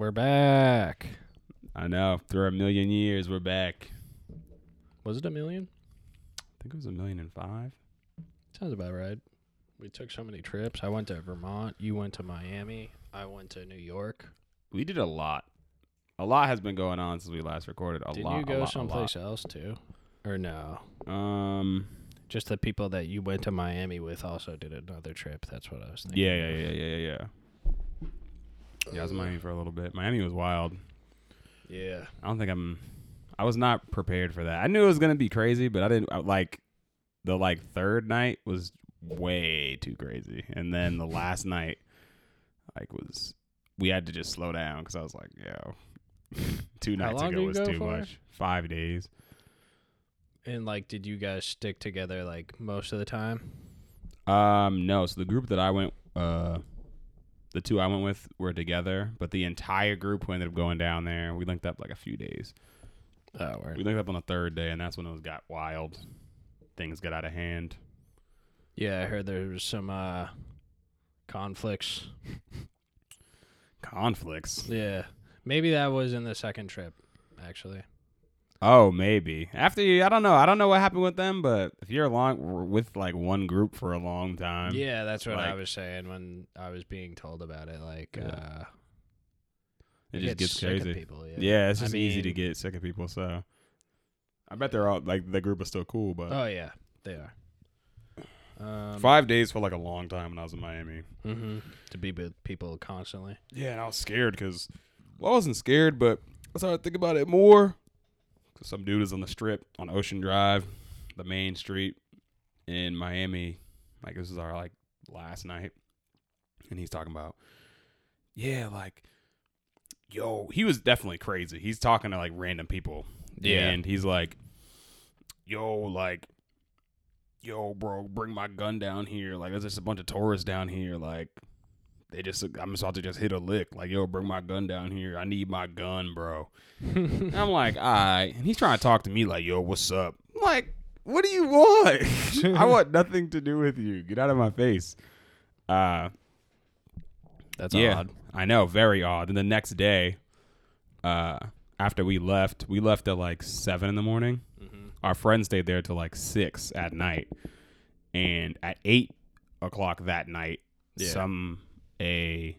We're back. I know. Through a million years, we're back. Was it a million? I think it was a million and five. Sounds about right. We took so many trips. I went to Vermont. You went to Miami. I went to New York. We did a lot. A lot has been going on since we last recorded. A Did lot. you a go lot, a lot. someplace else too, or no? Um. Just the people that you went to Miami with also did another trip. That's what I was thinking. Yeah, yeah, yeah, yeah, yeah, yeah. I was in Miami for a little bit. Miami was wild. Yeah. I don't think I'm. I was not prepared for that. I knew it was gonna be crazy, but I didn't I, like. The like third night was way too crazy, and then the last night, like was we had to just slow down because I was like, yo, two nights ago was too for? much. Five days. And like, did you guys stick together like most of the time? Um, no. So the group that I went, uh, the two I went with were together, but the entire group who ended up going down there, we linked up like a few days. Oh, We linked up on the third day, and that's when it was got wild. Things got out of hand. Yeah, I heard there was some uh conflicts. Conflicts. Yeah. Maybe that was in the second trip, actually. Oh, maybe after you. I don't know. I don't know what happened with them, but if you're along with like one group for a long time, yeah, that's what I was saying when I was being told about it. Like, Yeah. uh, it just get gets sick of crazy. people, yeah. Yeah, it's I just easy to get sick of people. So I bet they're all like the group is still cool, but Oh yeah, they are. Um, five days felt like a long time when I was in Miami. hmm To be with people constantly. Yeah, and I was scared because well, I wasn't scared, but I started to think about it more. 'Cause some dude is on the strip on Ocean Drive, the main street in Miami. Like this is our like last night, and he's talking about, yeah, like, yo, he was definitely crazy. He's talking to like random people, Yeah. and he's like, yo, like. Yo, bro, bring my gun down here. Like, there's just a bunch of tourists down here. Like, they just I'm about to just hit a lick. Like, yo, bring my gun down here. I need my gun, bro. I'm like, all right. And he's trying to talk to me like, yo, what's up? I'm like, what do you want? I want nothing to do with you. Get out of my face. Uh That's yeah, odd. I know, very odd. And the next day, uh, after we left, we left at like seven in the morning. Mm-hmm. Our friend stayed there till like six at night, and at eight o'clock that night, Yeah. some a,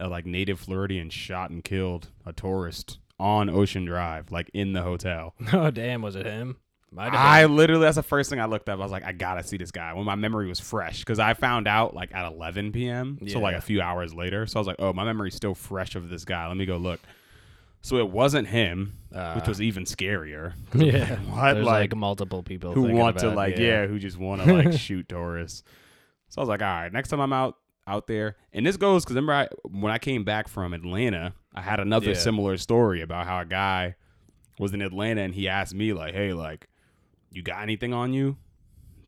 a like native Floridian shot and killed a tourist on Ocean Drive, like in the hotel. Oh damn, was it him? I literally that's the first thing I looked up. I was like, I gotta see this guy. When my memory was fresh, because I found out like at 11 p.m. So like a few hours later. So I was like, oh, my memory's still fresh of this guy. Let me go look. So it wasn't him, Uh, which was even scarier. yeah. What There's like, like, multiple people who want to like yeah. who just want to like shoot tourists. So I was like, all right, next time I'm out out there, and this goes because remember I, when I came back from Atlanta, I had another Yeah. similar story about how a guy was in Atlanta and he asked me like, hey, like, you got anything on you?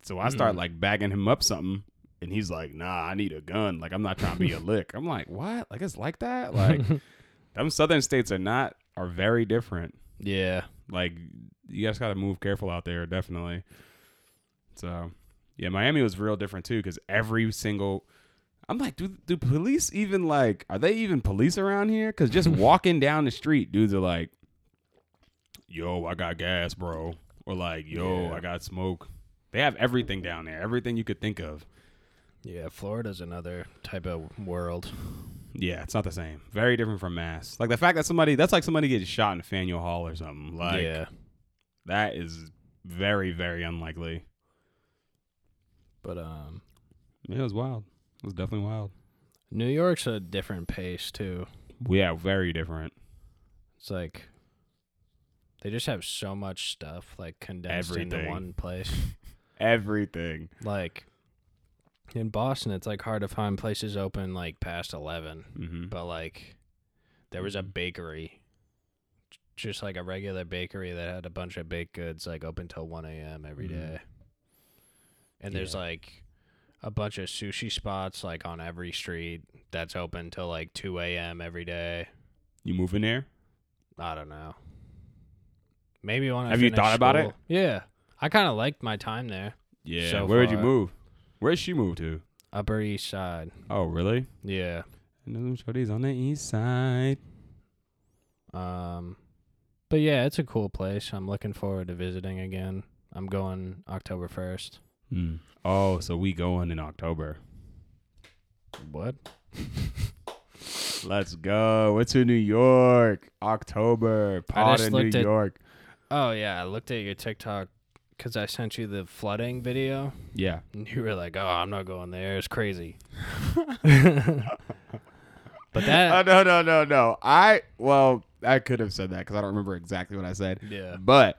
So I start Mhm. like bagging him up something. And he's like, nah, I need a gun. Like, I'm not trying to be a lick. I'm like, what? Like, it's like that? Like, them southern states are not, are very different yeah. like you guys got to move careful out there definitely so yeah miami was real different too because every single i'm like do, do police even like are they even police around here because just walking down the street dudes are like yo i got gas bro or like yo Yeah. i got smoke they have everything down there everything you could think of Yeah, Florida's another type of world. yeah it's not the same very different from mass like the fact that somebody that's like somebody gets shot in faneuil hall or something like yeah. that is very very unlikely But um Yeah, it was wild. Was definitely wild. New York's a different pace too. Yeah, very different. It's like they just have so much stuff like condensed into one place. Everything. like in Boston, it's like hard to find places open like past 11, hmm but like there was a bakery just like a regular bakery that had a bunch of baked goods like open till 1 a.m. every Mhm. day. And there's like a bunch of sushi spots like on every street that's open till like 2 a.m. every day. You moving there? I don't know. Maybe when I Have you thought about it? Yeah, I kind of liked my time there. Yeah. So Where did you move? Where'd she move to? Upper East Side. Oh, really? Yeah. And them shorties on the east side. Um, but yeah, it's a cool place. I'm looking forward to visiting again. I'm going October first. Mm. Oh, so we going in October. What? Let's go. We're to New York. October. Pod in New at- York. Oh yeah, I looked at your TikTok because I sent you the flooding video, Yeah. and you were like, "Oh, I'm not going there. It's crazy." but Oh, that, no, no, no, no. I, well, I could have said that because I don't remember exactly what I said. yeah, But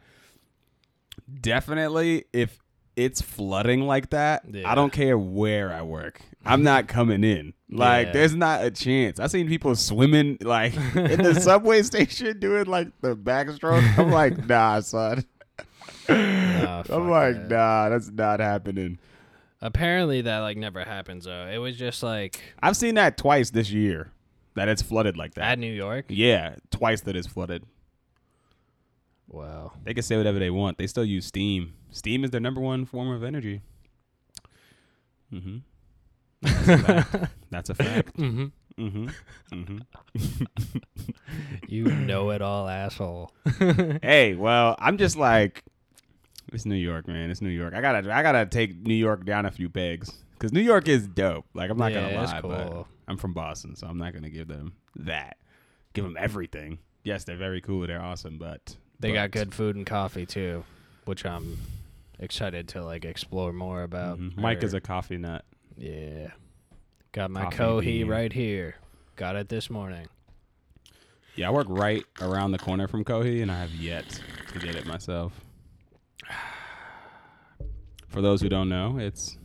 definitely, if it's flooding like that, Yeah. I don't care where I work. I'm not coming in. Like, Yeah. there's not a chance. I seen people swimming like in the subway station doing like the backstroke. I'm like, nah, son. Nah, I'm like, that. nah, that's not happening. apparently that like never happens though. It was just like I've seen that twice this year. That it's flooded like that. at New York. yeah, twice that it's flooded. Wow. They can say whatever they want. They still use steam. Steam is their number one form of energy. Mm-hmm. That's a fact. hmm Mm-hmm. Mm-hmm. You know it all, asshole. hey, well, I'm just like, it's New York, man. It's New York. I gotta, I gotta take New York down a few pegs because New York is dope. Like, I'm not Yeah, gonna it's lie, but cool. I'm from Boston, so I'm not gonna give them that. Give them everything. Yes, they're very cool. They're awesome, but They got good food and coffee too, which I'm excited to like explore more about. Mhm. Mike is a coffee nut. yeah. Got my coffee Kohi right here. Got it this morning. Yeah, I work right around the corner from Kohi, and I have yet to get it myself. For those who don't know, it's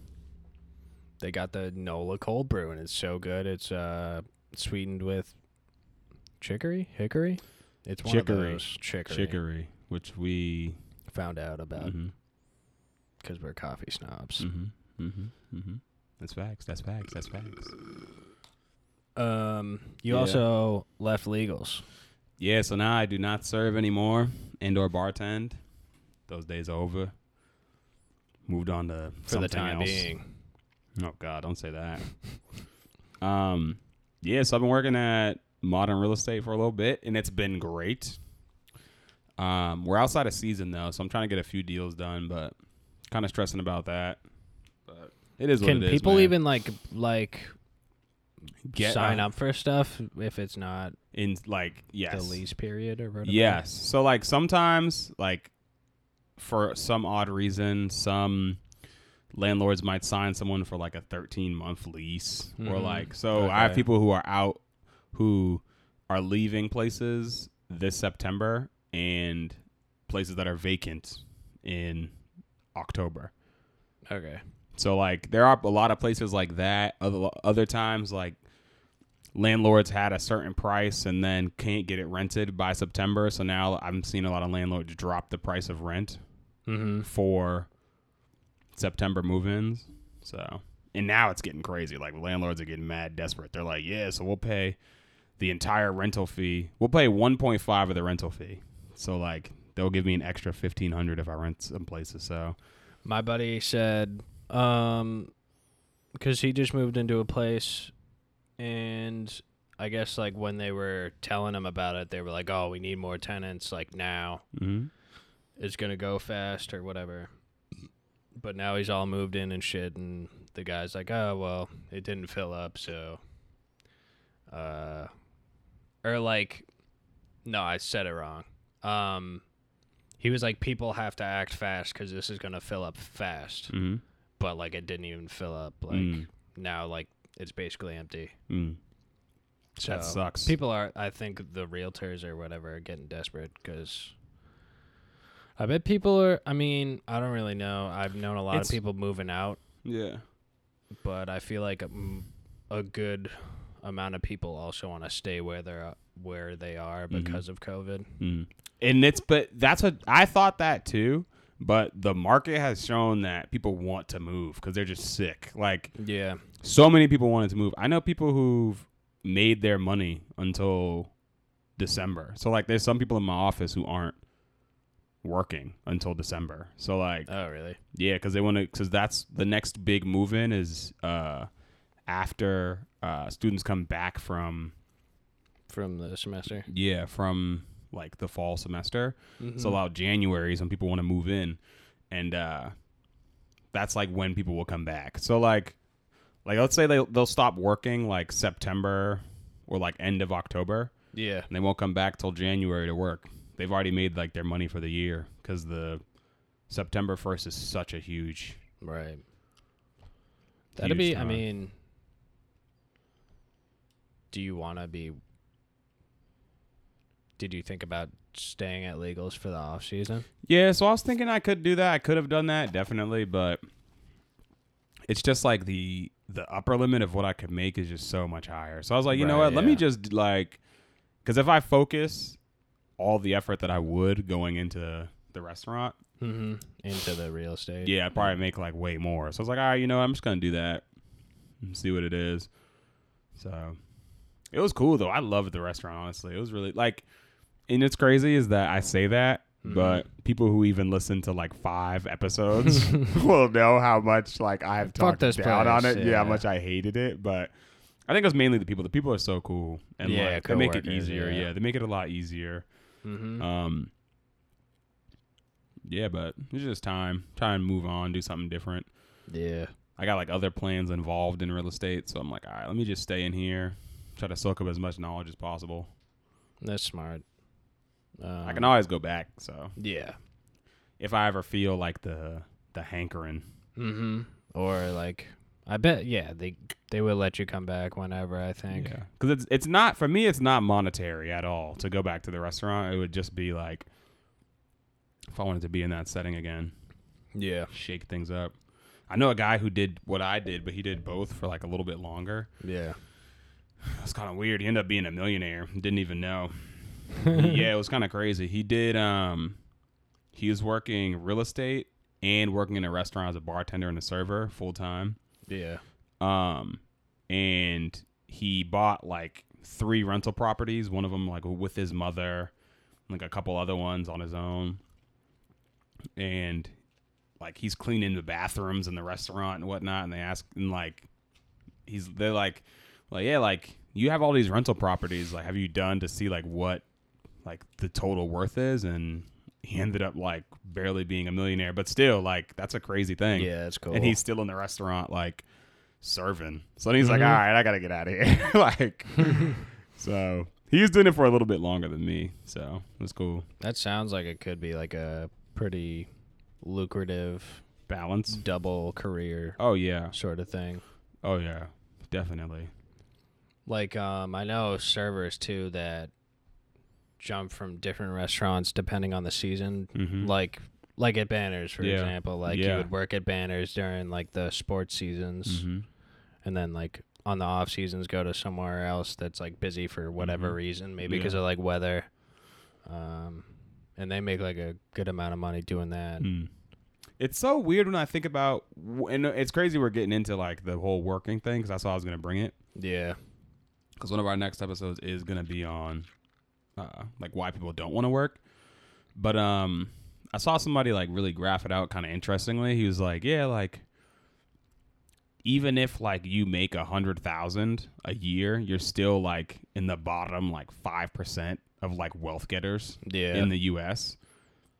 They got the Nola cold brew and it's so good. It's uh sweetened with chicory, hickory. It's one Chicory. of those chicory. chicory, which we. Found out about Mm-hmm, because we're coffee snobs. mm-hmm, mm-hmm, mm-hmm. That's facts. That's facts. That's facts. Um, you Yeah. also left legals. Yeah, so now I do not serve anymore. Indoor bartend. Those days are over. Moved on to for something the time else. being. Oh God, don't say that. um, yeah, so I've been working at Modern Real Estate for a little bit, and it's been great. Um, we're outside of season though, so I'm trying to get a few deals done, but kind of stressing about that. But it is Can what it is. people man. even like like get sign uh, up for stuff if it's not in like yes, the lease period or whatever? Yes. So like sometimes like for some odd reason, some landlords might sign someone for like a 13 month lease or Mhm. like so I have people who are out who are leaving places this September and places that are vacant in October. Okay. So like there are a lot of places like that. Other other times like landlords had a certain price and then can't get it rented by September. So now I'm seeing a lot of landlords drop the price of rent Mm-hmm. for September move-ins. So and now it's getting crazy. Like landlords are getting mad desperate. They're like, yeah, so we'll pay the entire rental fee. We'll pay 1.5 of the rental fee. So like they'll give me an extra 1500 if I rent some places. So My buddy said, um, because he just moved into a place, and I guess like when they were telling him about it, they were like, "Oh, we need more tenants like now. mhm. It's gonna go fast or whatever." But now he's all moved in and shit, and the guy's like, "Oh well, it didn't fill up, so." Uh, or like, no, I said it wrong. Um, he was like, people have to act fast because this is gonna fill up fast. Mhm. But like, it didn't even fill up. Like Mm. now, like it's basically empty. Mm. So That sucks. People are, I think, the realtors or whatever are getting desperate because. I bet people are. I mean, I don't really know. I've known a lot It's- of people moving out, Yeah. but I feel like a, mm, a good amount of people also want to stay where they're where they are Mhm. because of COVID. Mm. And it's but that's what I thought that too. But the market has shown that people want to move because they're just sick. Like Yeah, so many people wanted to move. I know people who've made their money until December. So like there's some people in my office who aren't working until December. So like Oh, really? yeah, because they want to because that's the next big move in is uh after uh students come back from from the semester. Yeah, from like the fall semester. Mm-hmm. So about January is when people want to move in, and uh, that's like when people will come back. So like, like let's say they they'll stop working like September or like end of October, yeah, and they won't come back till January to work. They've already made like their money for the year because the September first is such a huge. right. That'd be. I mean, do you want to be? Did you think about staying at Legals for the off season? Yeah, so I was thinking I could do that. I could have done that definitely, but it's just like the the upper limit of what I could make is just so much higher. So I was like, you know Right, what? Let me just like, because if I focus all the effort that I would going into the restaurant, Mm-hmm. Into the real estate. yeah, I'd probably make like way more. So I was like, all right, you know, what? I'm just gonna do that and see what it is. So it was cool though. I loved the restaurant. Honestly, it was really like, and it's crazy is that I say that, Mhm. but people who even listen to like five episodes will know how much like I've Fuck talked this down on it. Yeah. how much I hated it, but. I think it was mainly the people. The people are so cool, and Yeah, like they make it easier. yeah. Yeah. they make it a lot easier. Mm-hmm. Um, yeah, but it's just time, time and move on, do something different. yeah. I got like other plans involved in real estate, so I'm like, all right, let me just stay in here, try to soak up as much knowledge as possible. That's smart. Um, I can always go back, so Yeah. if I ever feel like the the hankering, Mm-hmm. Or like, I bet. Yeah, they they will let you come back whenever. I think. yeah, because it's it's not for me, it's not monetary at all to go back to the restaurant. It would just be like if I wanted to be in that setting again, Yeah. shake things up. I know a guy who did what I did, but he did both for like a little bit longer. Yeah. That's kind of weird. He ended up being a millionaire. Didn't even know. yeah, it was kind of crazy. He did. Um, he was working real estate and working in a restaurant as a bartender and a server full time. Yeah. Um, and he bought like three rental properties. One of them like with his mother, like a couple other ones on his own. And like he's cleaning the bathrooms in the restaurant and whatnot. And they ask and like he's they're like like yeah like you have all these rental properties like have you done to see like what like the total worth is and he ended up like barely being a millionaire but still like that's a crazy thing Yeah, that's cool. and he's still in the restaurant like serving. So then he's like, Mhm. all right, I gotta get out of here. like, so he was doing it for a little bit longer than me. So it was cool. that sounds like it could be like a pretty lucrative Balance. double career Oh yeah. sort of thing. Oh yeah. Definitely. Like, um, I know servers too that jump from different restaurants depending on the season. Mm-hmm. Like, like at Banners, for Yeah. example. Like Yeah. you would work at Banners during like the sports seasons, mm-hmm. and then like on the off seasons go to somewhere else that's like busy for whatever Mhm. reason, maybe Yeah. because of like weather. Um, and they make like a good amount of money doing that. Mm. It's so weird when I think about, and it's crazy we're getting into like the whole working thing because that's how I was gonna bring it. Yeah. Because one of our next episodes is gonna be on uh, like why people don't want to work. But um, I saw somebody like really graph it out kind of interestingly. He was like, "Yeah, like even if like you make a hundred thousand a year, you're still like in the bottom like five percent of like wealth getters Yeah. in the U.S.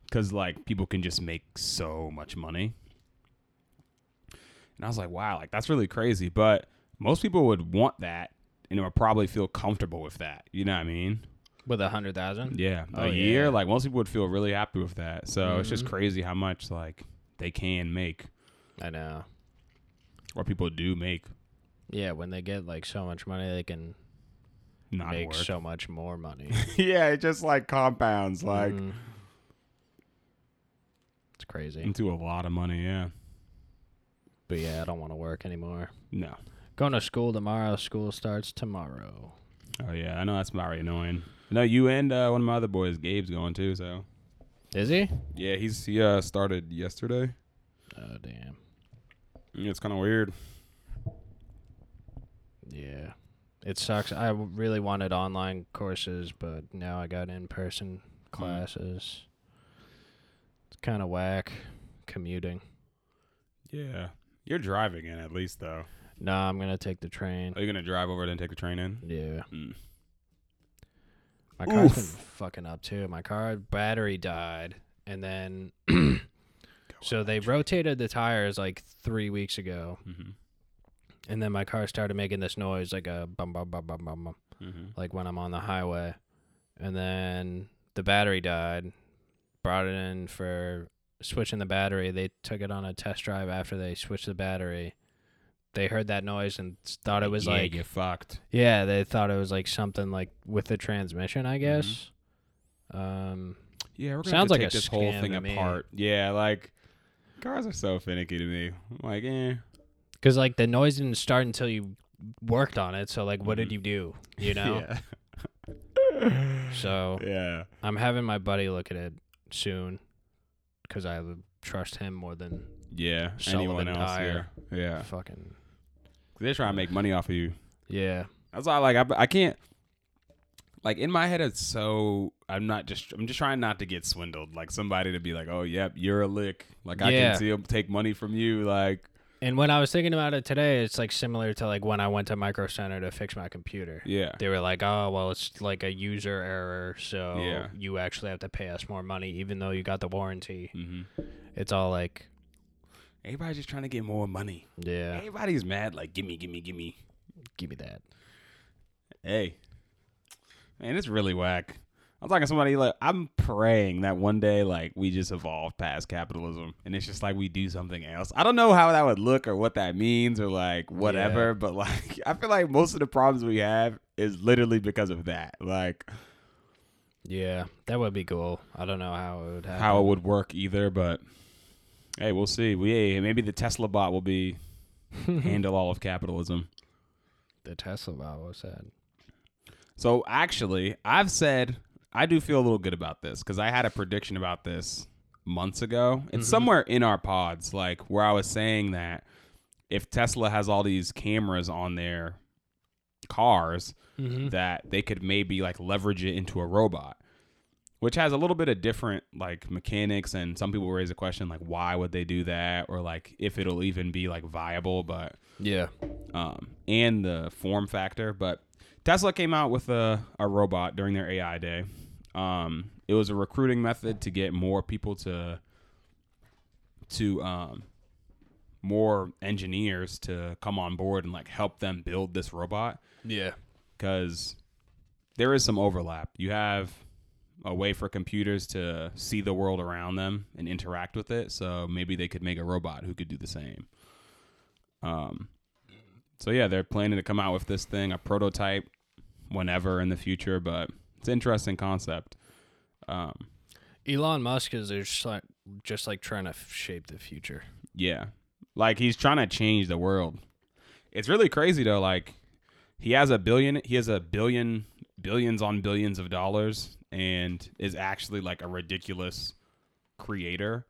Because like people can just make so much money." And I was like, "Wow, like that's really crazy." But most people would want that and it would probably feel comfortable with that. You know what I mean? With a hundred thousand. Yeah, Oh, a year. yeah. Like most people would feel really happy with that. So it's just Mhm. crazy how much like they can make I know. or people do make Yeah, when they get like so much money, they can not make work. so much more money. yeah, it just like compounds like Mhm. it's crazy. into a lot of money. Yeah. But yeah, I don't want to work anymore. No. Going to school tomorrow. School starts tomorrow. Oh yeah, I know that's very annoying. No, you and uh, one of my other boys, Gabe's going too. So Is he? yeah, he's he uh, started yesterday. Oh damn. Yeah, It's kind of weird. Yeah. It sucks. I really wanted online courses, but now I got in-person classes. It's kind of whack commuting. Yeah, you're driving in at least though. No, I'm going to take the train. Are you gonna drive over and take the train in? Yeah. Mm. My car's been fucking up too. My car battery died, and then so they rotated the tires like three weeks ago, Mm-hmm. and then my car started making this noise like a bum bum bum bum bum bum, Mm-hmm. like when I'm on the highway, and then the battery died. Brought it in for switching the battery. They took it on a test drive after they switched the battery. They heard that noise and thought it was yeah, like you fucked. yeah, they thought it was like something like with the transmission, I Mm-hmm. guess. Um, Yeah, we're gonna Sounds like take this whole thing to me. apart. Yeah, like cars are so finicky to me. I'm like, eh. cause like the noise didn't start until you worked on it. So like, what did Mhm. you do? You know. So yeah. I'm having my buddy look at it soon, cause I trust him more than Yeah. Sullivan Anyone else Tire. here? Yeah. fucking They're trying to make money off of you. yeah. That's why, like, I, I can't. Like in my head, it's so I'm not just I'm just trying not to get swindled. Like somebody to be like, oh, yep, you're a lick. Like I Yeah. can see them take money from you. Like And when I was thinking about it today, it's like similar to like when I went to Micro Center to fix my computer. yeah, They were like, "Oh, well, it's like a user error, so Yeah. you actually have to pay us more money, even though you got the warranty." hmm It's all like, everybody's just trying to get more money. yeah, Everybody's mad. Like gimme, gimme, gimme. give me that. Hey, man, it's really whack. I'm talking to somebody like I'm praying that one day like we just evolve past capitalism and it's just like we do something else. I don't know how that would look or what that means or like whatever, but like I feel like most of the problems we have is literally because of that. Like Yeah, that would be cool. I don't know how it would happen. how it would work either, but hey, we'll see. We hey, maybe the Tesla bot will be handle all of capitalism. the Tesla bot was that? So actually, I've said I do feel a little good about this because I had a prediction about this months ago. It's Mhm. somewhere in our pods, like where I was saying that if Tesla has all these cameras on their cars, Mm-hmm. that they could maybe like leverage it into a robot, which has a little bit of different like mechanics. And some people raise a question like, why would they do that, or like if it'll even be like viable, but Yeah. um, and the form factor. But Tesla came out with a, a robot during their AI day. Um, it was a recruiting method to get more people to to um, more engineers to come on board and like help them build this robot Yeah. because there is some overlap. You have a way for computers to see the world around them and interact with it. So maybe they could make a robot who could do the same. Um, so yeah, they're planning to come out with this thing, a prototype, whenever in the future. But it's an interesting concept. Um, Elon Musk is just like just like trying to shape the future. Yeah. Like he's trying to change the world. It's really crazy though, like he has a billion he has a billion billions on billions of dollars and is actually like a ridiculous creator.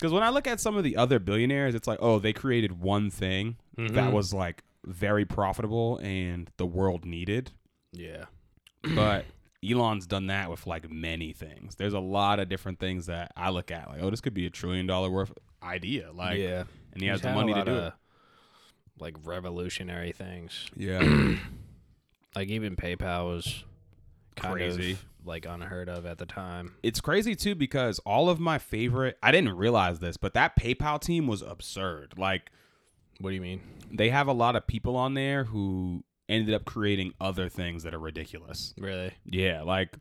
Cuz when I look at some of the other billionaires, it's like, oh, they created one thing that Mhm. was like very profitable and the world needed. Yeah. But Elon's done that with like many things. There's a lot of different things that I look at like, oh, this could be a trillion dollar worth idea. Like yeah. and he has the money to do of, it. Like revolutionary things. Yeah. Like even PayPal was kind Crazy. of like unheard of at the time. it's crazy too because all of my favorite I didn't realize this, but that PayPal team was absurd. Like What do you mean? they have a lot of people on there who ended up creating other things that are ridiculous. Really? Yeah, like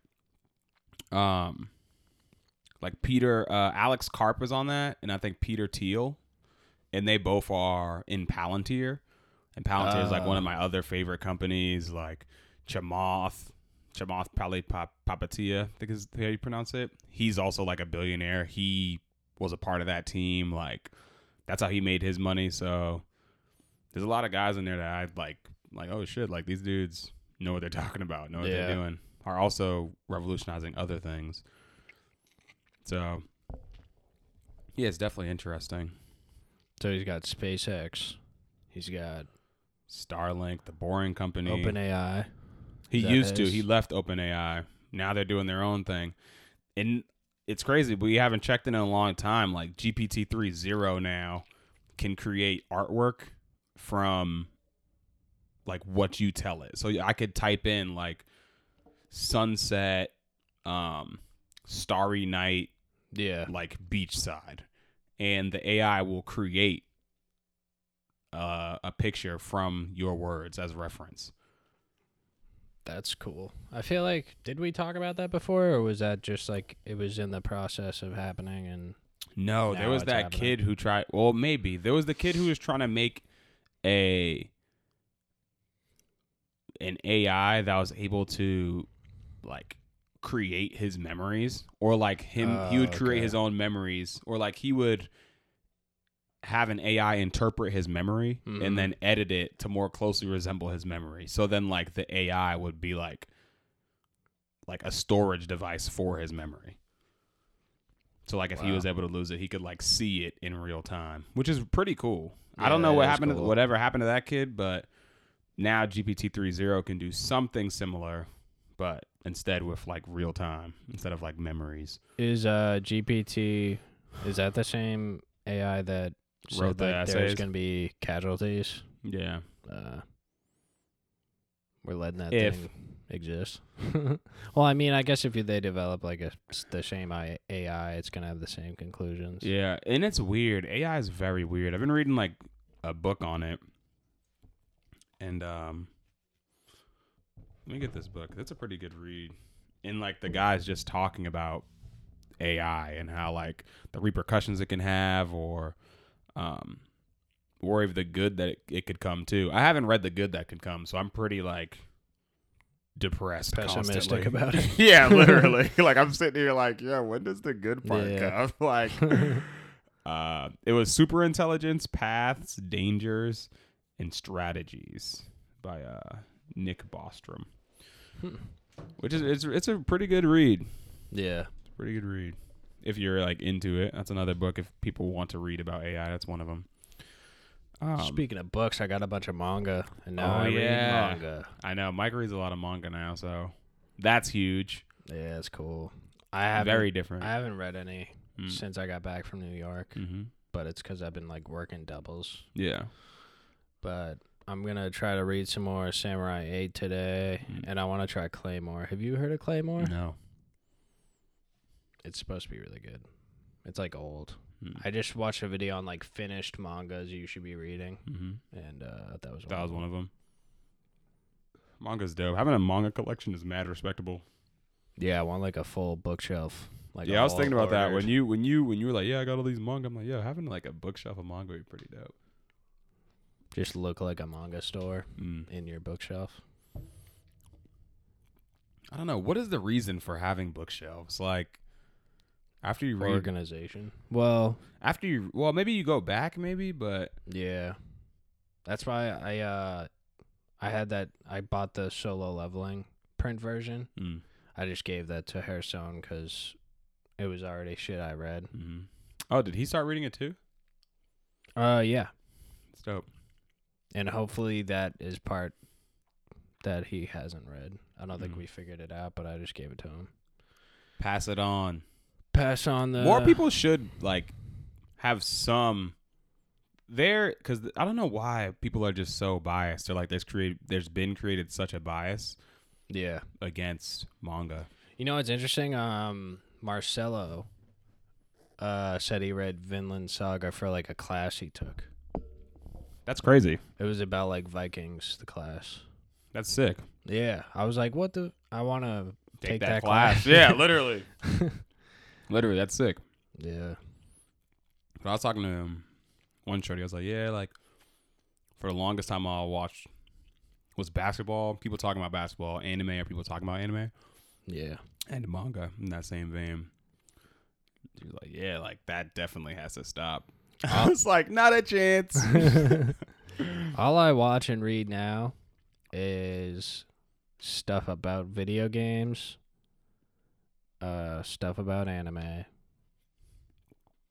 um like Peter uh Alex Karp was on that and I think Peter Thiel and they both are in Palantir. And Palantir is like one of um, my other favorite companies like Chamath Chamath Pali Papatia, I think is how you pronounce it. He's also like a billionaire. He was a part of that team. Like that's how he made his money. So there's a lot of guys in there that I like like, oh shit, like these dudes know what they're talking about, know what Yeah. they're doing. Are also revolutionizing other things. So yeah, it's definitely interesting. So he's got SpaceX. He's got Starlink, the boring company. OpenAI. He that used to. He left OpenAI. Now they're doing their own thing. And it's crazy. We haven't checked in in a long time. Like GPT 3.0 now can create artwork from like what you tell it. So I could type in like sunset, um, starry night, Yeah. like beachside, and the AI will create uh, a picture from your words as reference. That's cool. I feel like did we talk about that before or was that just like it was in the process of happening and No, there was that happening. kid who tried. Well, maybe there was the kid who was trying to make a an AI that was able to like create his memories, or like him, he Oh, would create okay. his own memories, or like he would have an AI interpret his memory Mhm. and then edit it to more closely resemble his memory. So then, like the AI would be like like a storage device for his memory. So like if he was able to lose it, he could like see it in real time, which is pretty cool. I don't know what that is happened to whatever happened to that kid, but now GPT 3.0 can do something similar, but instead with like real time instead of like memories. is uh GPT is that the same AI that said Wrote the like there's going to be casualties? Yeah. Uh we're letting that If- thing exist. well, I mean, I guess if they develop like a the same AI, it's going to have the same conclusions. Yeah, and it's weird. AI is very weird. I've been reading like a book on it, and um, let me get this book. That's a pretty good read. And like the guy's just talking about AI and how like the repercussions it can have, or um, worry of the good that it, it could come to. I haven't read the good that could come, so I'm pretty like depressed, Pessimistic constantly. about it. yeah, literally. like I'm sitting here, like, yeah, when does the good part Yeah. come? Like, uh, it was super intelligence, paths, dangers, and strategies by uh Nick Bostrom, Hmm. which is it's it's a pretty good read. yeah. Pretty good read. If you're like into it, that's another book. If people want to read about AI, that's one of them. Um, Speaking of books, I got a bunch of manga, and now Oh, I yeah. read manga. I know Mike reads a lot of manga now, so that's huge. Yeah, it's cool. I haven't Very different. I haven't read any Mm. since I got back from New York, hmm but it's because I've been like working doubles. Yeah. But I'm gonna try to read some more Samurai 8 today, Mm. and I want to try Claymore. Have you heard of Claymore? No. It's supposed to be really good. It's like old. Mm. I just watched a video on like finished mangas you should be reading, hmm and uh, that was one That of was them. one of them. Manga's dope. Having a manga collection is mad respectable. Yeah, I want like a full bookshelf. Like yeah, I was thinking about that when you when you when you were like, yeah, I got all these manga. I'm like, yeah, having like a bookshelf of manga would be pretty dope. just look like a manga store Mm. in your bookshelf. I don't know. What is the reason for having bookshelves? Like after you read, Organization. Well, after you, well, maybe you go back, maybe, but yeah, that's why I uh I had that. I bought the solo leveling print version. mm, I just gave that to Hearthstone because it was already shit I read. hmm oh, did he start reading it too? Uh, yeah, It's dope. and hopefully that is part that he hasn't read. I don't think Mhm. we figured it out, but I just gave it to him. Pass it on. Pass on the More people should like have some there because I don't know why people are just so biased. They're like, there's create, there's been created such a bias Yeah, against manga. you know what's interesting? Um, Marcelo uh said he read Vinland Saga for like a class he took. That's crazy. It was about like Vikings, the class. That's sick. Yeah, I was like, what the? I want to take, that, class. yeah, literally. literally, that's sick. yeah. But I was talking to him one shorty. I was like, yeah, like for the longest time, I watched was basketball. People talking about basketball, anime, or people talking about anime Yeah. and manga in that same vein. He was like, yeah, like that definitely has to stop. I was like, not a chance. All I watch and read now is stuff about video games, uh, stuff about anime,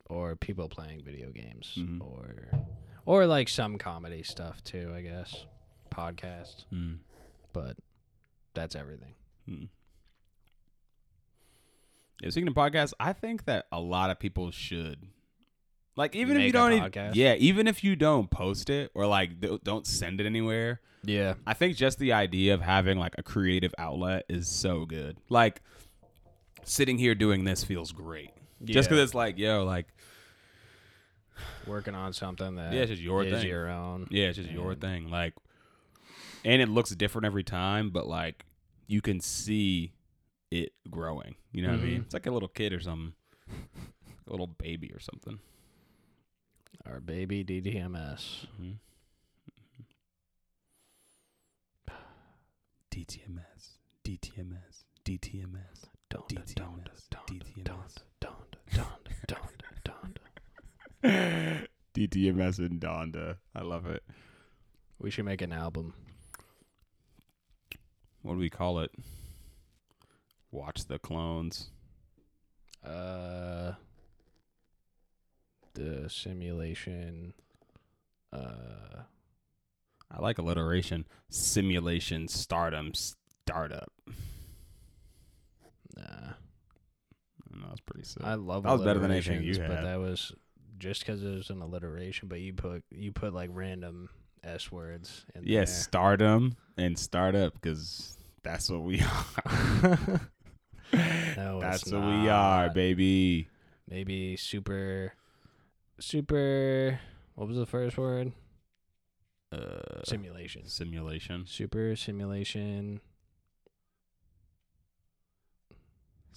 or people playing video games, Mhm. or or like some comedy stuff too. I guess podcasts, Mm, but that's everything. mm. Yeah, speaking of podcasts, I think that a lot of people should Like even if you don't even, yeah, even if you don't post it or like don't send it anywhere, Yeah. I think just the idea of having like a creative outlet is so good. Like sitting here doing this feels great. Just because it's like, yo, like working on something that Yeah, it's just your is thing. your own. Yeah, it's just your thing. Like, and it looks different every time, but like you can see it growing. You know what I mean? Mhm. It's like a little kid or something, a little baby or something. Our baby DDMS. Mm-hmm. DTMS, DTMS, DTMS, DTMS, DTMS. DTMS and Donda. I love it. We should make an album. What do we call it? Watch the clones. Uh, the simulation. Uh, I like alliteration. Simulation stardom startup. Nah. No, that's pretty sick. I love That That was better than anything you had. But that was just because it was an alliteration. But you put you put like random s words. In yes, stardom and startup because that's what we are. no, that's it's what we are, not. baby. Maybe super, super. What was the first word? Uh, Simulation. simulation. Super simulation.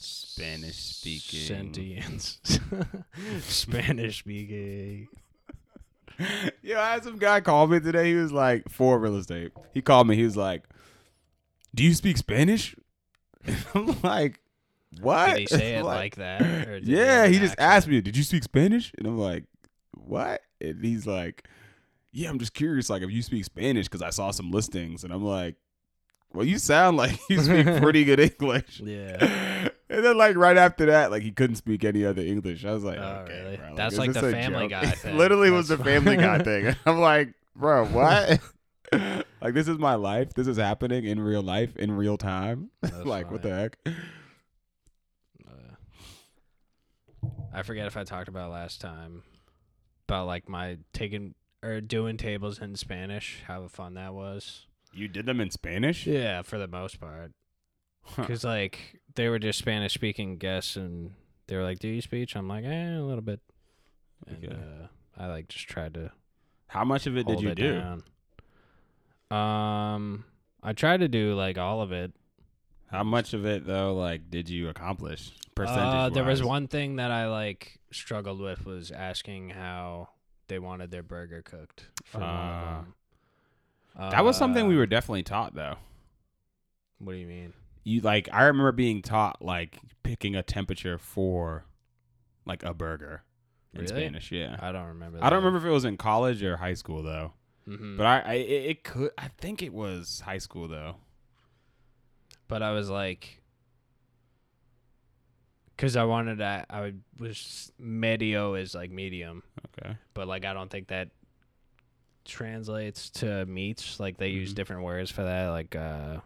Spanish speaking. Sentience. Spanish speaking. Yo, I had some guy call me today. He was like, for real estate. He called me. He was like, "Do you speak Spanish?" And I'm like, "What?" Did he say it Like, like that? Yeah, have he just asked me, "Did you speak Spanish?" And I'm like, "What?" And he's like, "Yeah, I'm just curious, like if you speak Spanish because I saw some listings." And I'm like, "Well, you sound like you speak pretty good English." Yeah. And then like right after that, like he couldn't speak any other English. I was like, Oh, okay, really? bro, That's is like the Family joke? Guy thing. Literally was the Family Guy thing. I'm like, bro, what? like this is my life. This is happening in real life in real time. That's like what the heck? Uh, I forget if I talked about last time about like my taking or doing tables in Spanish, how fun that was. You did them in Spanish? Yeah, for the most part. Huh. Because like they were just Spanish speaking guests, and they were like, "Do you speak?" I'm like, "Eh, a little bit." And Okay. uh, I like just tried to How much of it did you it do? down. Um, I tried to do like all of it. How much of it though, like, did you accomplish? Percentage. Uh, there was one thing that I like struggled with was asking how they wanted their burger cooked. For one of Ah. That was something we Uh, were definitely taught though. What do you mean? You like I remember being taught like picking a temperature for like a burger in Really? Spanish. Yeah. I don't remember. I don't remember if it was in college or high school though. hmm But I, I it, it could I think it was high school though. but I was like, because I wanted to. I was medio is like medium, Okay. but like I don't think that translates to meats. Like they use Mhm. different words for that. Like uh,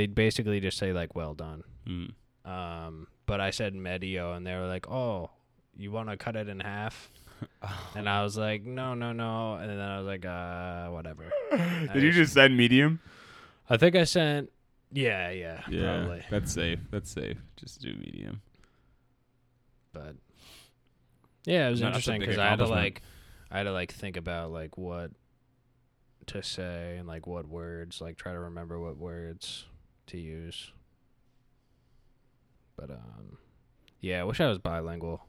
they basically just say like well done. Mm. Um, but I said medio, and they were like, "Oh, you want to cut it in half?" And I was like, "No, no, no." And then I was like, "Uh, whatever." Did you just send medium? I think I sent. Yeah, yeah, probably. That's safe. That's safe. Just do medium. But yeah, it was No, interesting because I had to like, I had to like think about like what to say and like what words, like try to remember what words to use. But um, yeah, I wish I was bilingual.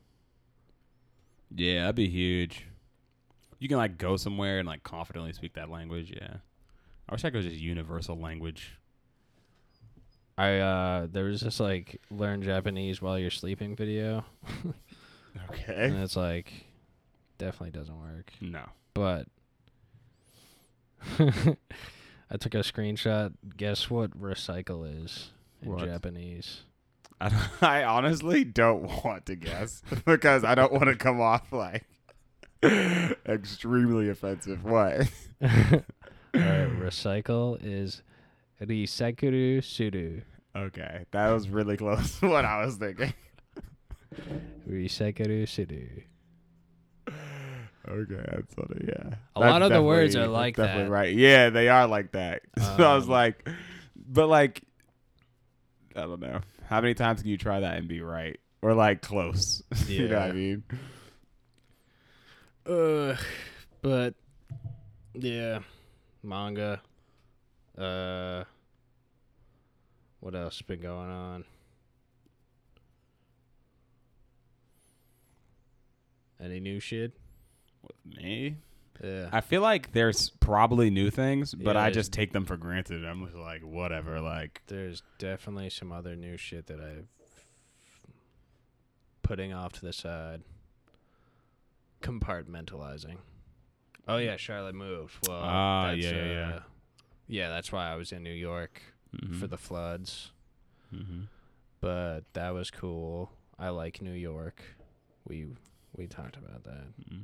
Yeah, that'd be huge. You can like go somewhere and like confidently speak that language. Yeah. I wish I could just universal language. I uh, there was this like learn Japanese while you're sleeping video, Okay. and it's like definitely doesn't work. No. But I took a screenshot. Guess what recycle is in What? Japanese? I, don't- I honestly don't want to guess because I don't want to come off like extremely offensive. What? All right, recycle is recycuru suru. Okay, that was really close to what I was thinking. Recycuru suru. Okay, that's funny. Yeah, A That's lot of the words are like definitely that. Right? Yeah, they are like that. so I was Um, like, but like, I don't know. How many times can you try that and be right or like close? you know what I mean? Uh, but yeah, manga. Uh, what else has been going on? Any new shit? Me? Yeah. I feel like there's probably new things, but Yeah, I just take them for granted. I'm just like, whatever. Like, There's definitely some other new shit that I'm putting off to the side. Compartmentalizing. Oh yeah, Charlotte moved. Well, Ah, that's, yeah, yeah, yeah. uh, yeah. That's why I was in New York Mm-hmm. for the floods. hmm But that was cool. I like New York. We we talked about that. hmm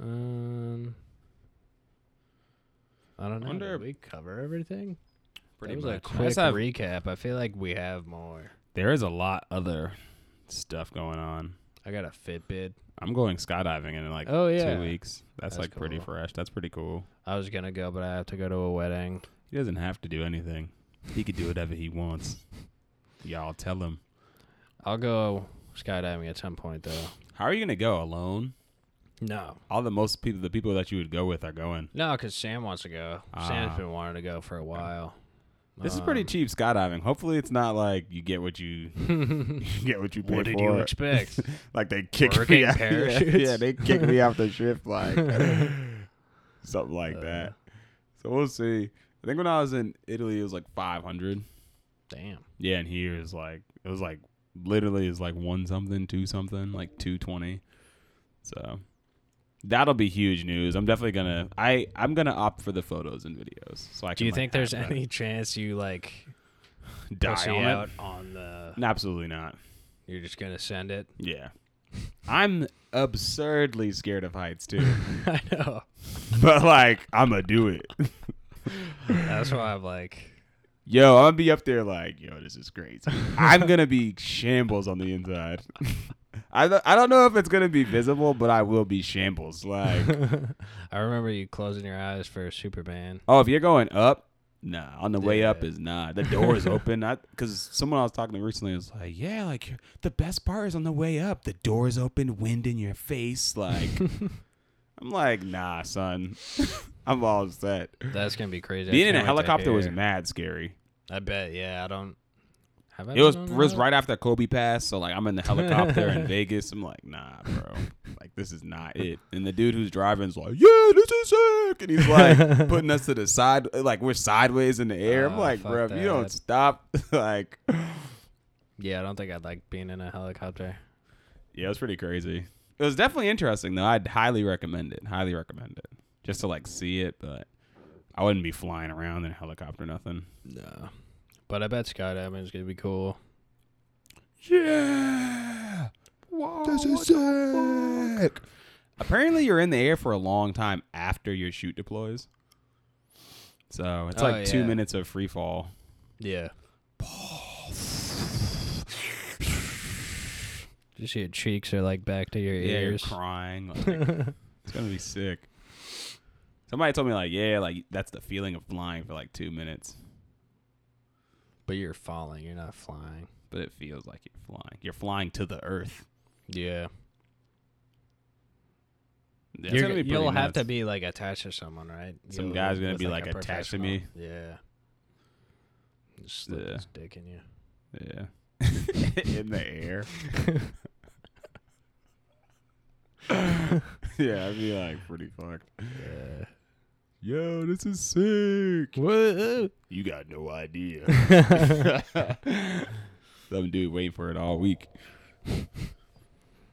Um, I don't know. Wonder- Did we cover everything? pretty that was much. a quick have- recap. I feel like we have more. there is a lot other stuff going on. I got a Fitbit. I'm going skydiving in like Oh yeah. two weeks. That's, That's like pretty cool. fresh. That's pretty cool. I was gonna go, but I have to go to a wedding. He doesn't have to do anything. He could do whatever he wants. Y'all tell him. I'll go skydiving at some point though. How are you gonna go alone? No, All the most people, the people that you would go with, are going. no, because Sam wants to go. Ah. Sam's been wanting to go for a while. This is pretty Um, cheap skydiving. Hopefully, it's not like you get what you you get what you pay what did for. you expect? like they kick me out. parachutes? Yeah, yeah, they kick me off the ship like something like Uh, that. So we'll see. I think when I was in Italy, it was like 500. Damn. Yeah, and here is like it was like literally is like one something, two something, like 220. So that'll be huge news. I'm definitely gonna I I'm gonna opt for the photos and videos. So I Do you like, think there's that. any chance you like die on it? out on the? Absolutely not. You're just gonna send it. Yeah. I'm absurdly scared of heights too. I know. but like I'm gonna do it. That's why I'm like, Yo, I'm gonna be up there like, yo, this is crazy. I'm gonna be shambles on the inside. I th- I don't know if it's gonna be visible, but I will be shambles. Like, I remember you closing your eyes for Superman. oh, if you're going up, nah. On the way up is not. The door is open. Not because someone I was talking to recently was like, yeah, like the best part is on the way up. The door is open, wind in your face. Like, I'm like, nah, son. I'm all upset. That's gonna be crazy. Being in a can't wait to helicopter was mad scary. I bet. Yeah, I don't. Have I It was it was right after Kobe passed, so like I'm in the helicopter in Vegas. I'm like, nah, bro, like this is not it. And the dude who's driving's like, yeah, this is sick, and he's like putting us to the side, like we're sideways in the air. I'm Oh, like, bro, if you don't stop, like, Yeah, I don't think I'd like being in a helicopter. yeah, it was pretty crazy. It was definitely interesting though. I'd highly recommend it. Highly recommend it, just to like see it, but I wouldn't be flying around in a helicopter, nothing. No, but I bet skydiving is gonna be cool. Yeah. this is sick. Apparently, you're in the air for a long time after your chute deploys. So it's Oh, like two minutes of free fall. Yeah. Just your cheeks are like back to your ears. Yeah, you're crying. Like, it's gonna be sick. Somebody told me like, yeah, like that's the feeling of flying for like two minutes, but you're falling. You're not flying. but it feels like you're flying. You're flying to the earth. Yeah. It's You're, gonna be you'll pretty have to be like attached to someone, right? Some You'll- guy's gonna be, a like, attached to me. Yeah. Just slip Yeah. his dick in you. Yeah. in the air. yeah, I'd be like pretty fucked. Yeah. Yo, this is sick. What? You got no idea. Some dude waiting for it all week.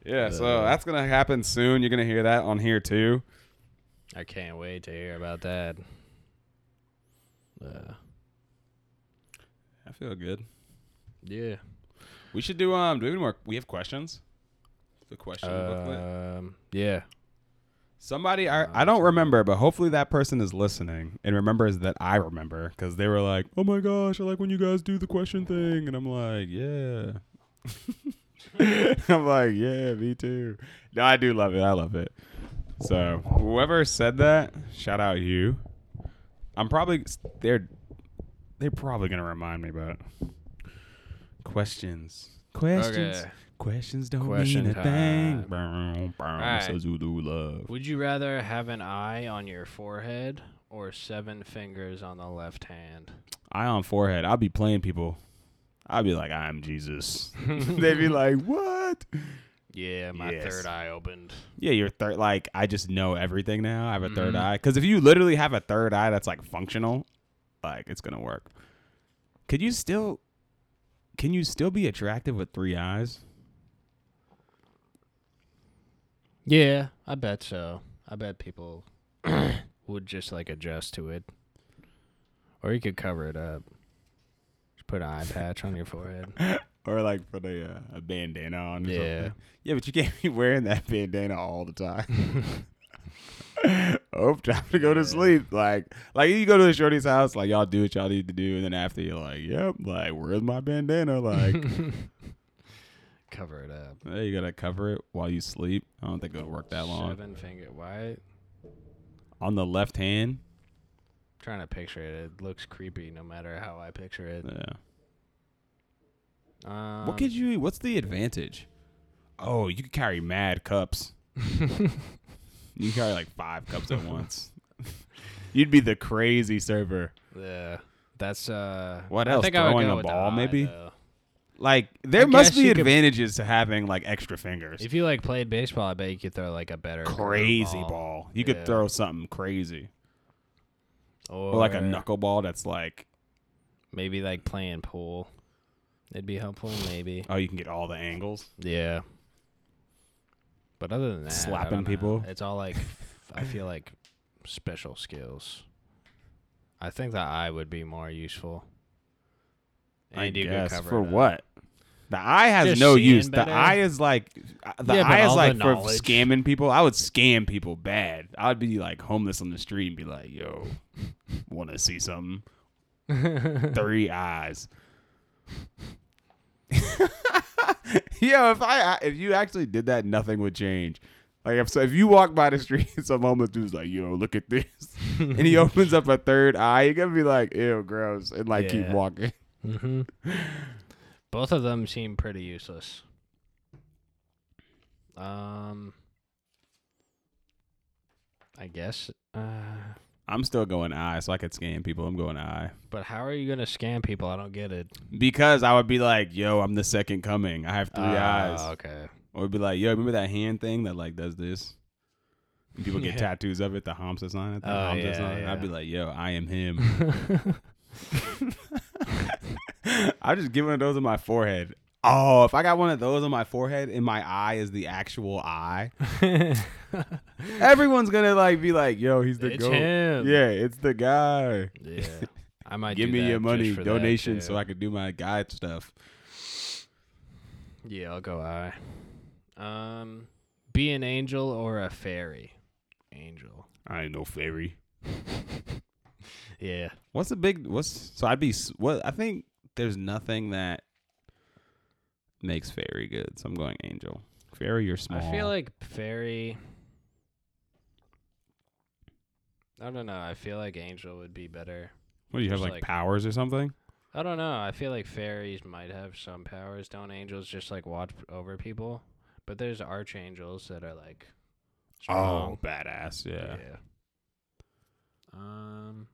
Yeah, so Uh. that's gonna happen soon. You're gonna hear that on here too. I can't wait to hear about that. Uh, I feel good. yeah. We should do um. Do we have any more? We have questions. The question booklet. Um, yeah. Somebody, I, I don't remember, but hopefully that person is listening and remembers that I remember because they were like, "Oh my gosh, I like when you guys do the question thing," and I'm like, "Yeah." I'm like, "Yeah, me too." No, I do love it. I love it. So whoever said that, shout out you. I'm probably they're they're probably gonna remind me about questions. Questions. Okay. Questions don't Question mean a thing. time. Bow, bow, Alright. so Zulu love. Would you rather have an eye on your forehead or seven fingers on the left hand? Eye on forehead. I'll be playing people. I'll be like, I'm Jesus. They'd be like, what? Yeah, my Yes. third eye opened. Yeah, your third. Like, I just know everything now. I have a third Mhm. eye. Because if you literally have a third eye that's like functional, like it's gonna work. Could you still? Can you still be attractive with three eyes? Yeah, I bet so. I bet people would just like adjust to it. Or you could cover it up. Just put an eye patch on your forehead. Or like put a, uh, a bandana on? Or Yeah. Something. Yeah, but you can't be wearing that bandana all the time. oh, time to go to sleep. Like, like you go to the shorty's house, like y'all do what y'all need to do, and then after you're like, yep, like where's my bandana? Like, cover it up. Hey, you gotta cover it while you sleep. I don't think it would work that long. Seven finger. Why? On the left hand, I'm trying to picture it. It looks creepy no matter how I picture it. yeah. Um, what could you? What's the advantage? Oh, you could carry mad cups. You can carry like five cups at once. You'd be the crazy server. Yeah. That's uh. What else? I else? think I would Throwing go a with the ball, eye, maybe? though. Like there I must guess be you could- advantages to having like extra fingers. If you like played baseball, I bet you could throw like a better Crazy ball. You Yeah. could throw something crazy, or, or like a knuckleball that's like, Maybe like playing pool. It'd be helpful, maybe. oh, you can get all the angles. Yeah. But other than that, I Slapping don't know. people? It's all like I feel like special skills. I think the eye would be more useful. I And you could guess cover for it up. what? The eye has Just no seeing use. The better. eye is like the Yeah, but eye is all the like for knowledge. scamming people. I would scam people bad. I would be like homeless on the street and be like, "Yo, want to see something?" Three eyes. Yo, if I if you actually did that, nothing would change. Like if so, if you walk by the street, and some homeless dude's like, "Yo, look at this," and he opens up a third eye, you're gonna be like, "Ew, gross," and like keep Yeah. walking. Mm-hmm. Both of them seem pretty useless. Um, I guess. Uh, I'm still going eye, so I could scam people. I'm going eye but how are you gonna scam people? I don't get it. because I would be like, "Yo, I'm the second coming. I have three eyes." Ah, Okay. Or be like, "Yo, remember that hand thing that like does this?" And people get Yeah. tattoos of it, the Hamsa sign. The Oh, Hamsa yeah, sign. I'd be like, "Yo, I am him." I just get one of those on my forehead. Oh, if I got one of those on my forehead and my eye is the actual eye, everyone's gonna like be like, "Yo, he's the it's goat." him. Yeah, it's the guy. Yeah. I might Give do me that your just money for that, donation too. so I can do my guide stuff. Yeah, I'll go eye. Um, be an angel or a fairy. Angel. I ain't no fairy. Yeah. What's the big? What's so? I'd be s- what? I think there's nothing that makes fairy good. So I'm going angel. Fairy, you're small. I feel like fairy. I don't know. I feel like angel would be better. what do you have like, like- powers or something? I don't know. I feel like fairies might have some powers. Don't angels just like watch over people? But there's archangels that are like strong. Oh, badass. Yeah. Yeah. Um,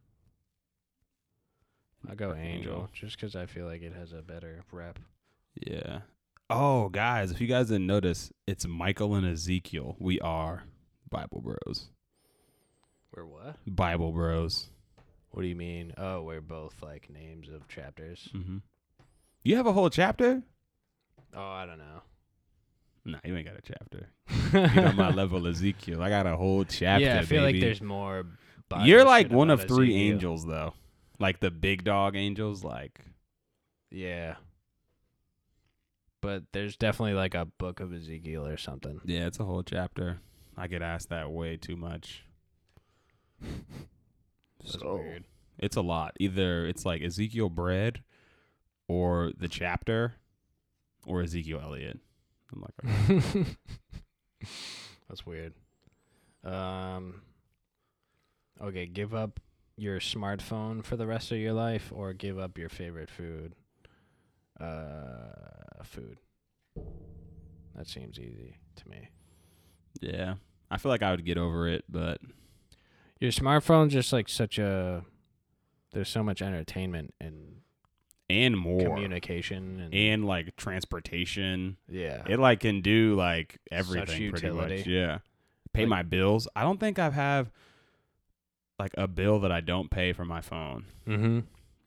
I go angel just because I feel like it has a better rep. Yeah. Oh, guys, if you guys didn't notice, it's Michael and Ezekiel. We are Bible Bros. We're what? Bible Bros. What do you mean? Oh, we're both like names of chapters. Mm-hmm. You have a whole chapter? Oh, I don't know. Nah, you ain't got a chapter. You know my level, Ezekiel. I got a whole chapter. yeah, I feel like there's more. Bible You're like one of three Ezekiel. angels, though. Like the big dog angels. Like, Yeah. But there's definitely like a book of Ezekiel or something. yeah, it's a whole chapter. I get asked that way too much. So- weird. It's a lot. Either it's like Ezekiel bread, or the chapter, or Ezekiel Elliott. I'm like, okay. That's weird. Um. Okay, give up your smartphone for the rest of your life, or give up your favorite food. Uh, food. That seems easy to me. Yeah. I feel like I would get over it, but Your smartphone's just like such a. There's so much entertainment and and more. communication and, and like transportation. yeah. It like can do like everything pretty much. Yeah. Pay Like- my bills. I don't think I have like a bill that I don't pay from my phone. mm-hmm.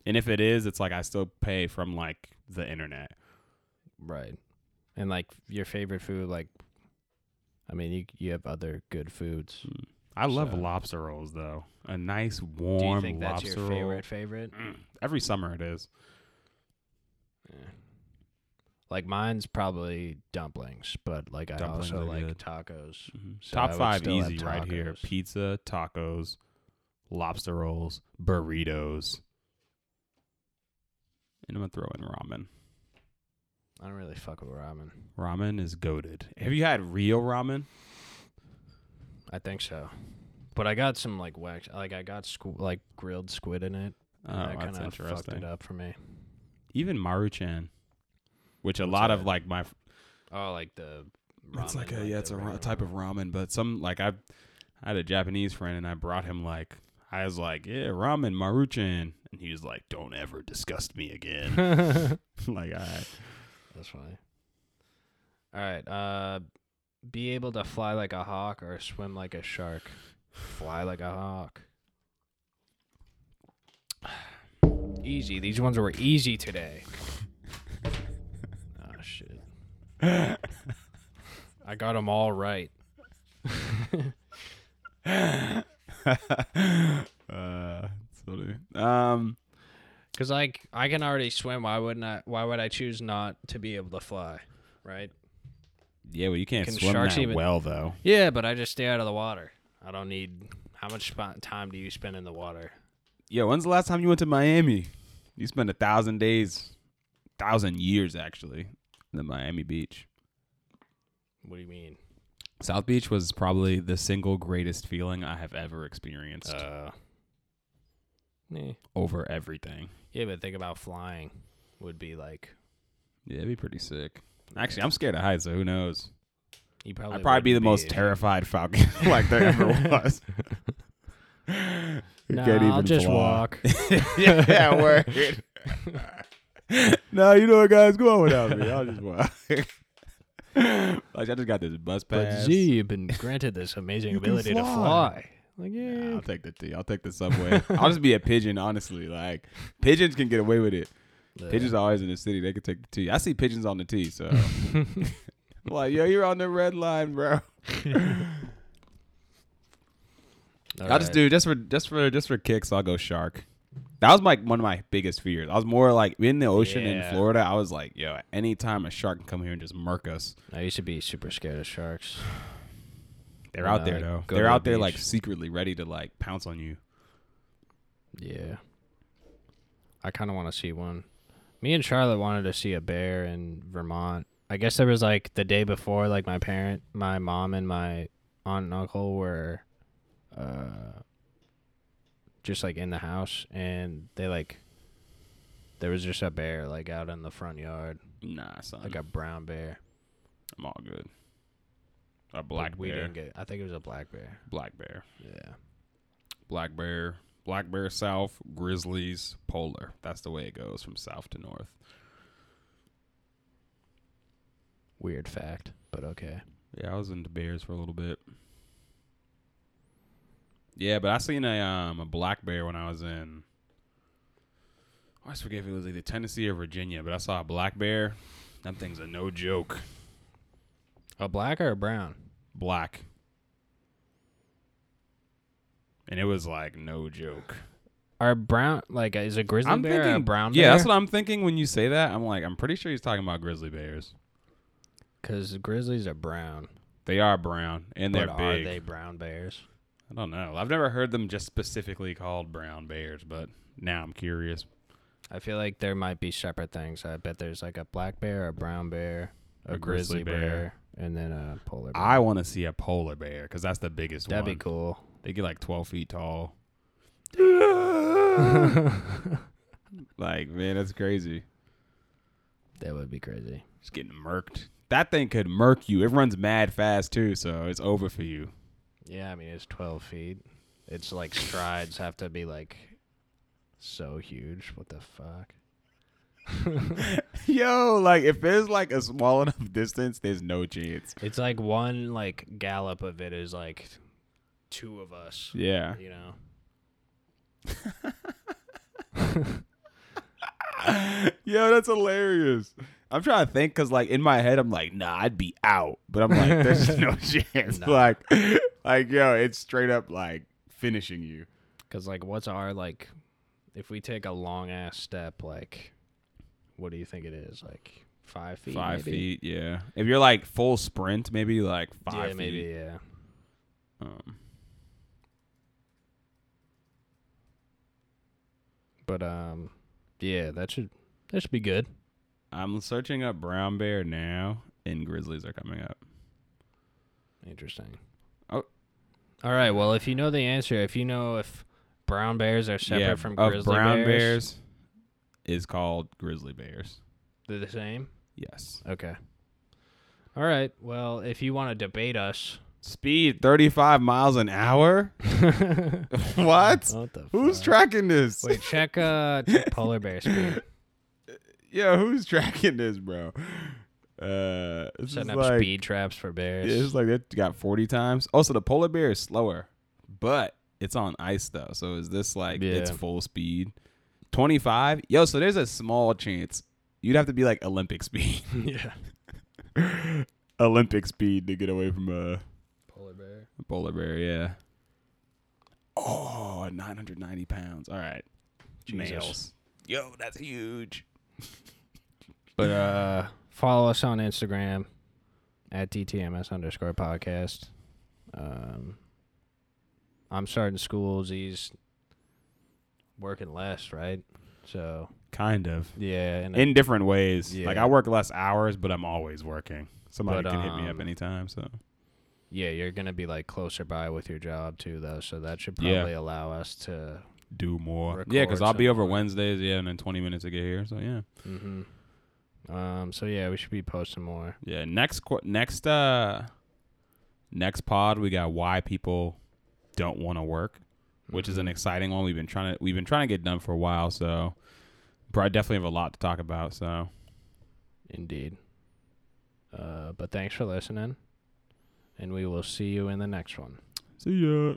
And if it is, it's like I still pay from like the internet. Right. And like your favorite food, like, I mean, you you have other good foods. I love So- lobster rolls though. A nice Do warm you think that's your roll. favorite favorite? Mm. Every summer it is. Yeah. Like mine's probably dumplings, but like I also like good. tacos. Mhm. So Top five easy right here: pizza, tacos, lobster rolls, burritos, and I'm gonna throw in ramen. I don't really fuck with ramen. Ramen is goaded. Have you had real ramen? I think so, but I got some like wax, like I got squ- like grilled squid in it. Oh, and that that's kind of fucked it up for me. Even Maruchan, which a What's lot of like my Oh, like the. it's like a yeah, it's a ra- type of ramen. ramen, but some like I, I had a Japanese friend and I brought him like I was like yeah ramen Maruchan, and he was like don't ever disgust me again. like I That's funny. All right. Uh, be able to fly like a hawk or swim like a shark. Fly like a hawk. Easy. These ones were easy today. Oh shit. I got them all right. uh, funny. Um, Cause like I can already swim. Why wouldn't I? Why would I choose not to be able to fly? Right. yeah, well, you can't Can swim sharks that even- well though. Yeah, but I just stay out of the water. I don't need. How much sp- time do you spend in the water? Yeah, when's the last time you went to Miami? You spent a thousand days, thousand years actually, in the Miami Beach. What do you mean? South Beach was probably the single greatest feeling I have ever experienced Uh, over everything. yeah, but think about flying. Would be like Yeah, it'd be pretty sick. Actually, I'm scared of heights, so who knows? you probably. I'd probably be the wouldn't most if terrified falcon like there ever was. Who Nah, can't I'll even just fly. walk. yeah, word. no, you know what, guys? Go on without me. I'll just walk. like I just got this bus pass. But. Z, you've been granted this amazing ability to fly. fly. Like Nah, yeah, I'll take the T. I'll take the subway. I'll just be a pigeon, honestly. Like pigeons can get away with it. Pigeons are always in the city. They can take the T. I see pigeons on the T, so like, yo, you're on the red line, bro. I'll just do just for just for just for kicks. I'll go shark. That was like one of my biggest fears. I was more like in the ocean in Florida. I was like, yo, anytime a shark can come here and just murk us. I used to be super scared of sharks. They're When out I, there though. They're the out there like secretly ready to like pounce on you. Yeah. I kind of want to see one. Me and Charlotte wanted to see a bear in Vermont. I guess there was like the day before, like my parent, my mom, and my aunt and uncle were, uh, just like in the house, and they like, there was just a bear like out in the front yard, Nah, son. like a brown bear. I'm all good. A But black we bear. didn't get. I think it was a black bear. Black bear. Yeah. Black bear. Black bear south. Grizzlies. Polar. That's the way it goes from south to north. Weird fact, but okay. Yeah, I was into bears for a little bit. Yeah, but I seen a um a black bear when I was in. I always forget if it was either Tennessee or Virginia, but I saw a black bear. That thing's a no joke. A black or a brown? Black. And it was like no joke. Are brown like is a grizzly bear? I'm bear thinking a brown Yeah, that's what I'm thinking when you say that. I'm like, I'm pretty sure he's talking about grizzly bears. Because grizzlies are brown. They are brown and they're but big. are they brown bears? I don't know. I've never heard them just specifically called brown bears, but now I'm curious. I feel like there might be separate things. I bet there's like a black bear, a brown bear, a, A grizzly, grizzly bear. bear. and then a polar bear. I want to see a polar bear because that's the biggest one. That'd one. be cool. They get like 12 feet tall. like, man, that's crazy. That would be crazy. Just getting murked. That thing could murk you. It runs mad fast too, so it's over for you. Yeah, I mean it's 12 feet. It's like strides have to be like so huge. What the fuck? Yo, like if there's like a small enough distance, there's no chance. It's like one like gallop of it is like two of us. Yeah. You know. Yo, that's hilarious. I'm trying to think because, like, in my head, I'm like, nah, I'd be out. But I'm like, there's no chance. Nah. Like, like, yo, it's straight up like finishing you. Cause like, what's our like? If we take a long ass step, like, what do you think it is? Like five feet? Five maybe? feet, yeah. If you're like full sprint, maybe like five yeah, feet. maybe. Yeah. Um, But um, yeah, that should that should be good. I'm searching up brown bear now, and grizzlies are coming up. Interesting. All right. Well, if you know the answer, if you know if brown bears are separate yeah, from grizzly brown bears, bears is called grizzly bears. they're the same. Yes. Okay. All right. Well, if you want to debate us, Speed 35 miles an hour. what? what Who's fuck? tracking this? Wait, check uh polar bear speed. Yeah, who's tracking this, bro? Uh, this Setting is up like, speed traps for bears. Yeah, it's like that got 40 times. Also, the polar bear is slower, but it's on ice though. So is this like it's full speed? 25? Yo, so there's a small chance. You'd have to be like Olympic speed. yeah. Olympic speed to get away from a Polar bear. A polar bear, yeah. Oh, 990 pounds. All right. Jesus. Nails. Yo, that's huge. But uh, follow us on Instagram at DTMS underscore podcast. Um, I'm starting school. Z's working less, right? So Kind of. yeah, and In different ways. Like I work less hours, but I'm always working. Somebody But, can hit me up um, anytime. So yeah, you're gonna be like closer by with your job too, though. So that should Yeah. probably allow us to. do more. Yeah, because I'll be over more. Wednesdays. Yeah, and then 20 minutes to get here. So yeah, hmm Um. So yeah, we should be posting more. yeah. Next, qu- next, uh, next pod we got why people don't want to work, which is an Mhm. exciting one. We've been trying to we've been trying to get done for a while. So probably definitely have a lot to talk about. So Indeed. Uh, but thanks for listening, and we will see you in the next one. see ya.